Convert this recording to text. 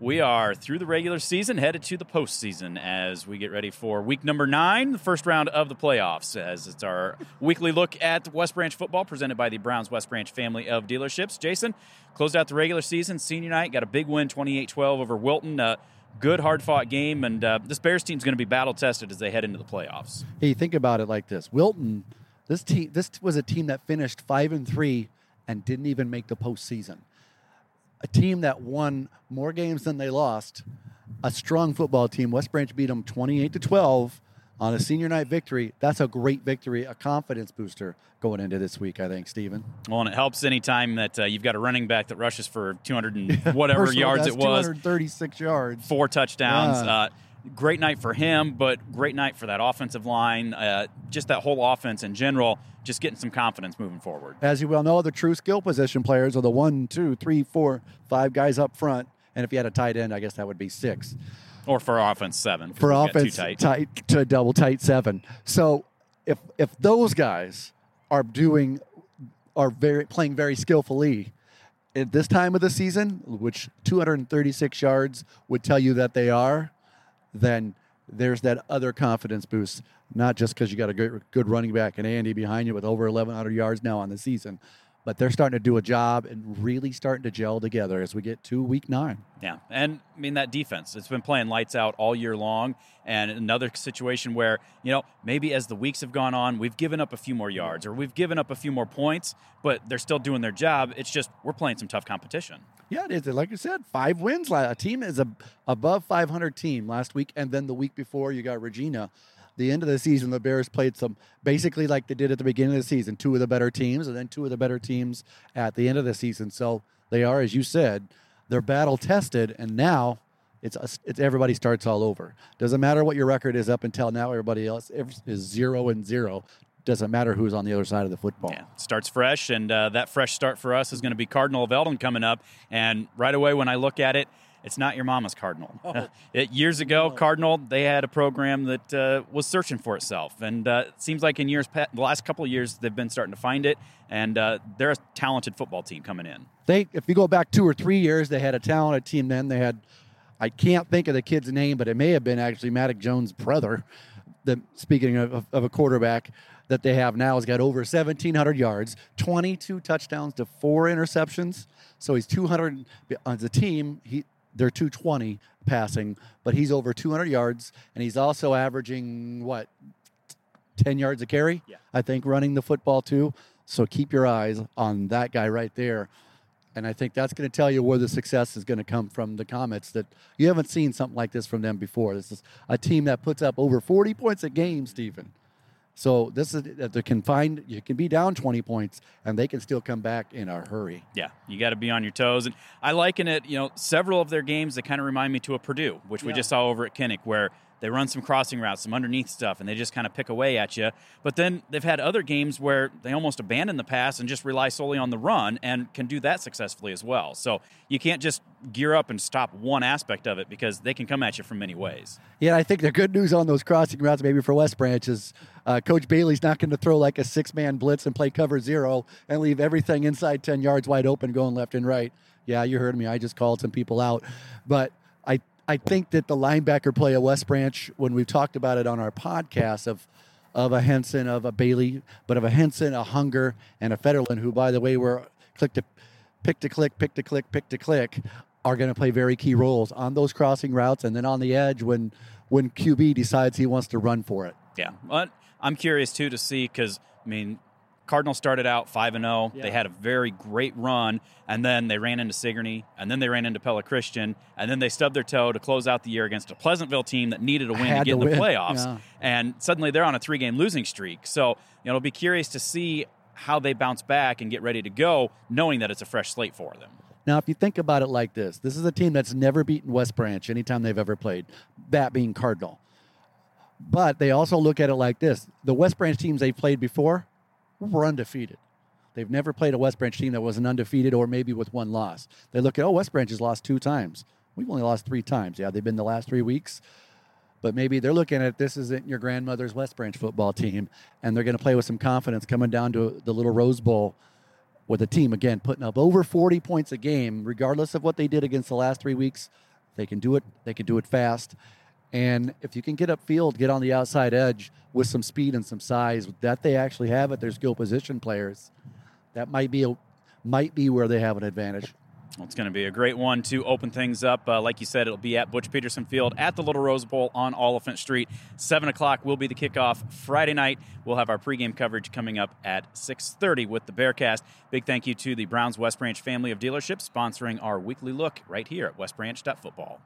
We are through the regular season, headed to the postseason as we get ready for week number nine, the first round of the playoffs. As it's our weekly look at West Branch football presented by the Browns West Branch family of dealerships. Jason closed out the regular season, senior night, got a big win 28 12 over Wilton. Uh, good, hard fought game, and uh, this Bears team's going to be battle tested as they head into the playoffs. Hey, think about it like this Wilton, this, team, this was a team that finished 5 and 3 and didn't even make the postseason a team that won more games than they lost, a strong football team. West Branch beat them 28 to 12 on a senior night victory. That's a great victory, a confidence booster going into this week, I think, Stephen. Well, and it helps anytime that uh, you've got a running back that rushes for 200 and whatever yards it was. 236 yards. Four touchdowns. Yeah. Uh, great night for him, but great night for that offensive line. Uh, just that whole offense in general, just getting some confidence moving forward. As you well know, the true skill position players are the one, two, three, four, five guys up front. And if you had a tight end, I guess that would be six. Or for offense, seven. For offense, tight. tight to double tight seven. So if if those guys are doing are very playing very skillfully at this time of the season, which 236 yards would tell you that they are, then there's that other confidence boost. Not just because you got a good, good running back and Andy behind you with over 1,100 yards now on the season, but they're starting to do a job and really starting to gel together as we get to week nine. Yeah, and I mean that defense, it's been playing lights out all year long. And another situation where, you know, maybe as the weeks have gone on, we've given up a few more yards or we've given up a few more points, but they're still doing their job. It's just we're playing some tough competition. Yeah, it is. Like I said, five wins. A team is a above 500 team last week, and then the week before you got Regina. The end of the season, the Bears played some basically like they did at the beginning of the season, two of the better teams, and then two of the better teams at the end of the season. So they are, as you said, they're battle tested, and now it's it's everybody starts all over. Doesn't matter what your record is up until now. Everybody else is zero and zero doesn't matter who's on the other side of the football. Yeah, starts fresh, and uh, that fresh start for us is going to be Cardinal of Eldon coming up. And right away, when I look at it, it's not your mama's Cardinal. Oh. it, years ago, Cardinal they had a program that uh, was searching for itself, and uh, it seems like in years the last couple of years they've been starting to find it, and uh, they're a talented football team coming in. They, if you go back two or three years, they had a talented team. Then they had, I can't think of the kid's name, but it may have been actually Maddox Jones' brother. The speaking of, of a quarterback that they have now has got over 1,700 yards, 22 touchdowns to four interceptions. So he's 200 on the team. He they're 220 passing, but he's over 200 yards, and he's also averaging what 10 yards a carry. Yeah. I think running the football too. So keep your eyes on that guy right there. And I think that's going to tell you where the success is going to come from the Comets that you haven't seen something like this from them before. This is a team that puts up over 40 points a game, Stephen. So this is they can find you can be down 20 points and they can still come back in a hurry. Yeah, you got to be on your toes. And I liken it, you know, several of their games that kind of remind me to a Purdue, which we just saw over at Kinnick, where they run some crossing routes, some underneath stuff, and they just kind of pick away at you. But then they've had other games where they almost abandon the pass and just rely solely on the run and can do that successfully as well. So you can't just gear up and stop one aspect of it because they can come at you from many ways. Yeah, I think the good news on those crossing routes, maybe for West Branch, is uh, Coach Bailey's not going to throw like a six man blitz and play cover zero and leave everything inside 10 yards wide open going left and right. Yeah, you heard me. I just called some people out. But I think that the linebacker play at West Branch, when we've talked about it on our podcast of of a Henson, of a Bailey, but of a Henson, a Hunger, and a Federland, who, by the way, were click to pick to click, pick to click, pick to click, are going to play very key roles on those crossing routes, and then on the edge when when QB decides he wants to run for it. Yeah, but I'm curious too to see because I mean Cardinals started out 5 and 0. They had a very great run, and then they ran into Sigourney, and then they ran into Pella Christian, and then they stubbed their toe to close out the year against a Pleasantville team that needed a win to get to in the playoffs. Yeah. And suddenly they're on a three game losing streak. So, you know, it'll be curious to see how they bounce back and get ready to go, knowing that it's a fresh slate for them. Now, if you think about it like this, this is a team that's never beaten West Branch anytime they've ever played, that being Cardinal. But they also look at it like this the West Branch teams they've played before were undefeated. They've never played a West Branch team that wasn't undefeated or maybe with one loss. They look at, oh, West Branch has lost two times. We've only lost three times. Yeah, they've been the last three weeks. But maybe they're looking at this isn't your grandmother's West Branch football team, and they're going to play with some confidence coming down to the little Rose Bowl with a team, again, putting up over 40 points a game, regardless of what they did against the last three weeks. They can do it. They can do it fast. And if you can get upfield, get on the outside edge with some speed and some size that they actually have at their skill position players, that might be a, might be where they have an advantage. Well, it's going to be a great one to open things up. Uh, like you said, it'll be at Butch Peterson Field at the Little Rose Bowl on Oliphant Street. Seven o'clock will be the kickoff Friday night. We'll have our pregame coverage coming up at 6:30 with the Bearcast. Big thank you to the Browns West Branch family of dealerships sponsoring our weekly look right here at West Branch Football.